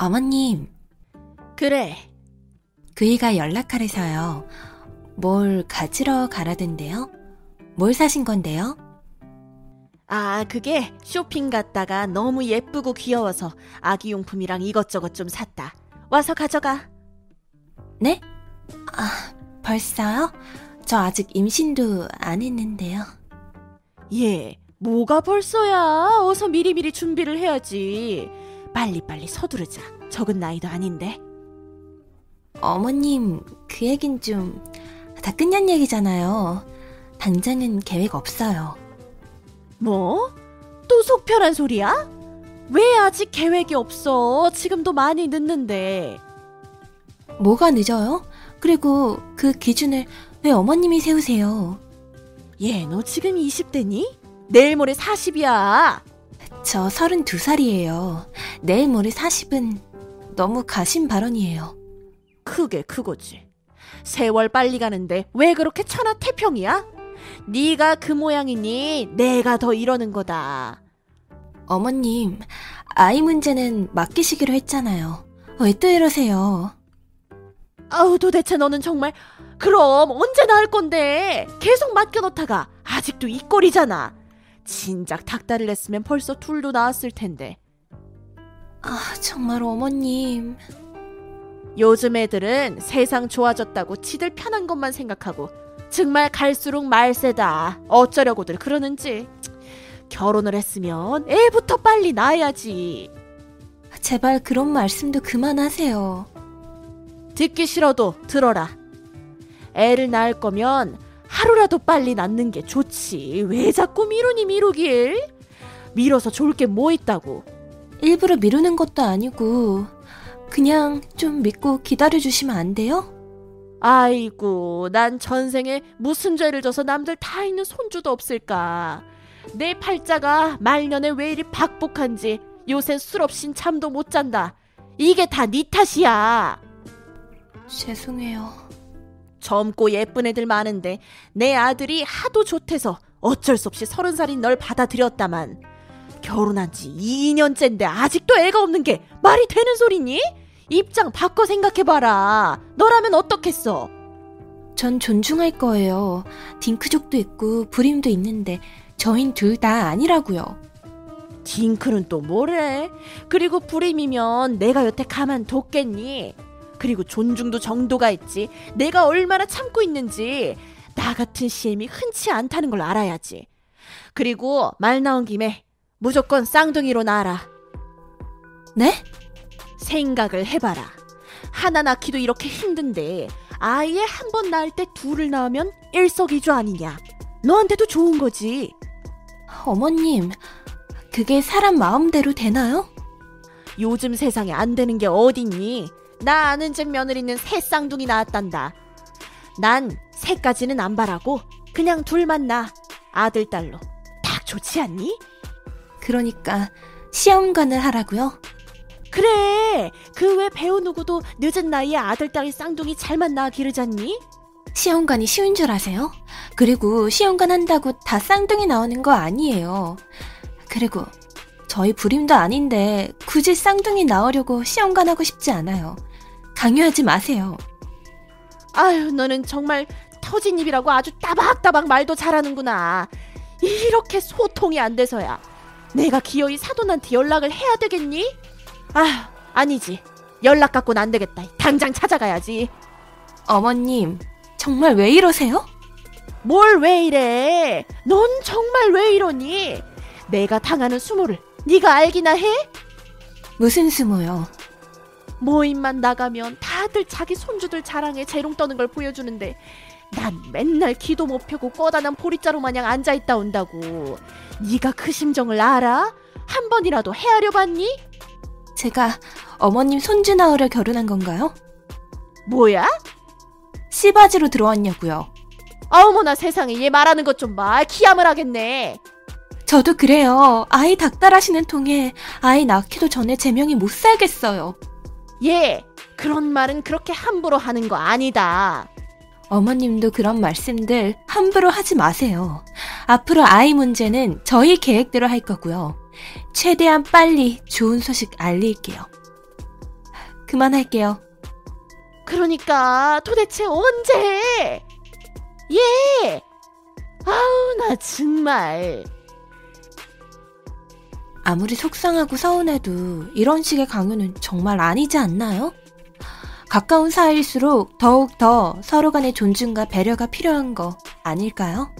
어머님, 그래. 그이가 연락하래서요. 뭘 가지러 가라던데요? 뭘 사신 건데요? 아, 그게 쇼핑 갔다가 너무 예쁘고 귀여워서 아기 용품이랑 이것저것 좀 샀다. 와서 가져가. 네? 아, 벌써요? 저 아직 임신도 안 했는데요. 예, 뭐가 벌써야? 어서 미리미리 준비를 해야지. 빨리빨리 서두르자. 적은 나이도 아닌데. 어머님, 그 얘긴 좀, 다 끝난 얘기잖아요. 당장은 계획 없어요. 뭐? 또 속편한 소리야? 왜 아직 계획이 없어? 지금도 많이 늦는데. 뭐가 늦어요? 그리고 그 기준을 왜 어머님이 세우세요? 얘, 너 지금 20대니? 내일 모레 40이야. 저 32살이에요. 내일 모레 40은 너무 가신 발언이에요. 크게 그거지. 세월 빨리 가는데 왜 그렇게 천하태평이야? 네가 그 모양이니 내가 더 이러는 거다. 어머님, 아이 문제는 맡기시기로 했잖아요. 왜 또 이러세요? 아우 도대체 너는 정말 그럼 언제 낳을 건데 계속 맡겨놓다가 아직도 이 꼴이잖아. 진작 닭다리를 냈으면 벌써 둘도 나왔을 텐데. 아, 정말 어머님. 요즘 애들은 세상 좋아졌다고 지들 편한 것만 생각하고 정말 갈수록 말세다. 어쩌려고들 그러는지. 결혼을 했으면 애부터 빨리 낳아야지. 제발 그런 말씀도 그만하세요. 듣기 싫어도 들어라. 애를 낳을 거면 하루라도 빨리 낳는 게 좋지. 왜 자꾸 미루니 미루길? 미뤄서 좋을 게 뭐 있다고. 일부러 미루는 것도 아니고, 그냥 좀 믿고 기다려주시면 안 돼요? 아이고, 난 전생에 무슨 죄를 져서 남들 다 있는 손주도 없을까. 내 팔자가 말년에 왜 이리 박복한지 요새 술 없인 잠도 못 잔다. 이게 다 네 탓이야. 죄송해요. 젊고 예쁜 애들 많은데 내 아들이 하도 좋대서 어쩔 수 없이 서른 살인 널 받아들였다만 결혼한 지 2년째인데 아직도 애가 없는 게 말이 되는 소리니? 입장 바꿔 생각해봐라. 너라면 어떻겠어? 전 존중할 거예요. 딩크족도 있고 불임도 있는데 저흰 둘 다 아니라고요. 딩크는 또 뭐래? 그리고 불임이면 내가 여태 가만뒀겠니? 그리고 존중도 정도가 있지. 내가 얼마나 참고 있는지 나 같은 시엠이 흔치 않다는 걸 알아야지. 그리고 말 나온 김에 무조건 쌍둥이로 낳아라. 네? 생각을 해봐라. 하나 낳기도 이렇게 힘든데 아예 한 번 낳을 때 둘을 낳으면 일석이조 아니냐. 너한테도 좋은 거지. 어머님, 그게 사람 마음대로 되나요? 요즘 세상에 안 되는 게 어딨니? 나 아는 집 며느리는 새 쌍둥이 낳았단다. 난 새까지는 안 바라고 그냥 둘만 낳아. 아들, 딸로. 딱 좋지 않니? 그러니까 시험관을 하라고요? 그래. 그 외 배우 누구도 늦은 나이에 아들, 딸이 쌍둥이 잘만 낳아 기르잖니? 시험관이 쉬운 줄 아세요? 그리고 시험관 한다고 다 쌍둥이 나오는 거 아니에요. 그리고 저희 불임도 아닌데 굳이 쌍둥이 나오려고 시험관 하고 싶지 않아요. 강요하지 마세요. 아유, 너는 정말 터진 입이라고 아주 따박따박 말도 잘하는구나. 이렇게 소통이 안 돼서야. 내가 기어이 사돈한테 연락을 해야 되겠니? 아, 아니지. 연락 갖고는 안 되겠다. 당장 찾아가야지. 어머님, 정말 왜 이러세요? 뭘 왜 이래? 넌 정말 왜 이러니? 내가 당하는 수모를 네가 알기나 해? 무슨 수모요? 모임만 나가면 다들 자기 손주들 자랑에 재롱 떠는 걸 보여주는데 난 맨날 기도 못 펴고 꺼다난 보리자루 마냥 앉아있다 온다고. 네가 그 심정을 알아? 한 번이라도 헤아려 봤니? 제가 어머님 손주 낳으려 결혼한 건가요? 뭐야? 씨바지로 들어왔냐고요. 아우머나 세상에 얘 말하는 것 좀 봐. 기함을 하겠네. 저도 그래요. 아이 닥달하시는 통에 아이 낳기도 전에 제 명이 못 살겠어요. 얘 그런 말은 그렇게 함부로 하는 거 아니다. 어머님도 그런 말씀들 함부로 하지 마세요. 앞으로 아이 문제는 저희 계획대로 할 거고요. 최대한 빨리 좋은 소식 알릴게요. 그만할게요. 그러니까 도대체 언제? 예! 아우, 나 정말. 아무리 속상하고 서운해도 이런 식의 강요는 정말 아니지 않나요? 가까운 사이일수록 더욱 더 서로 간의 존중과 배려가 필요한 거 아닐까요?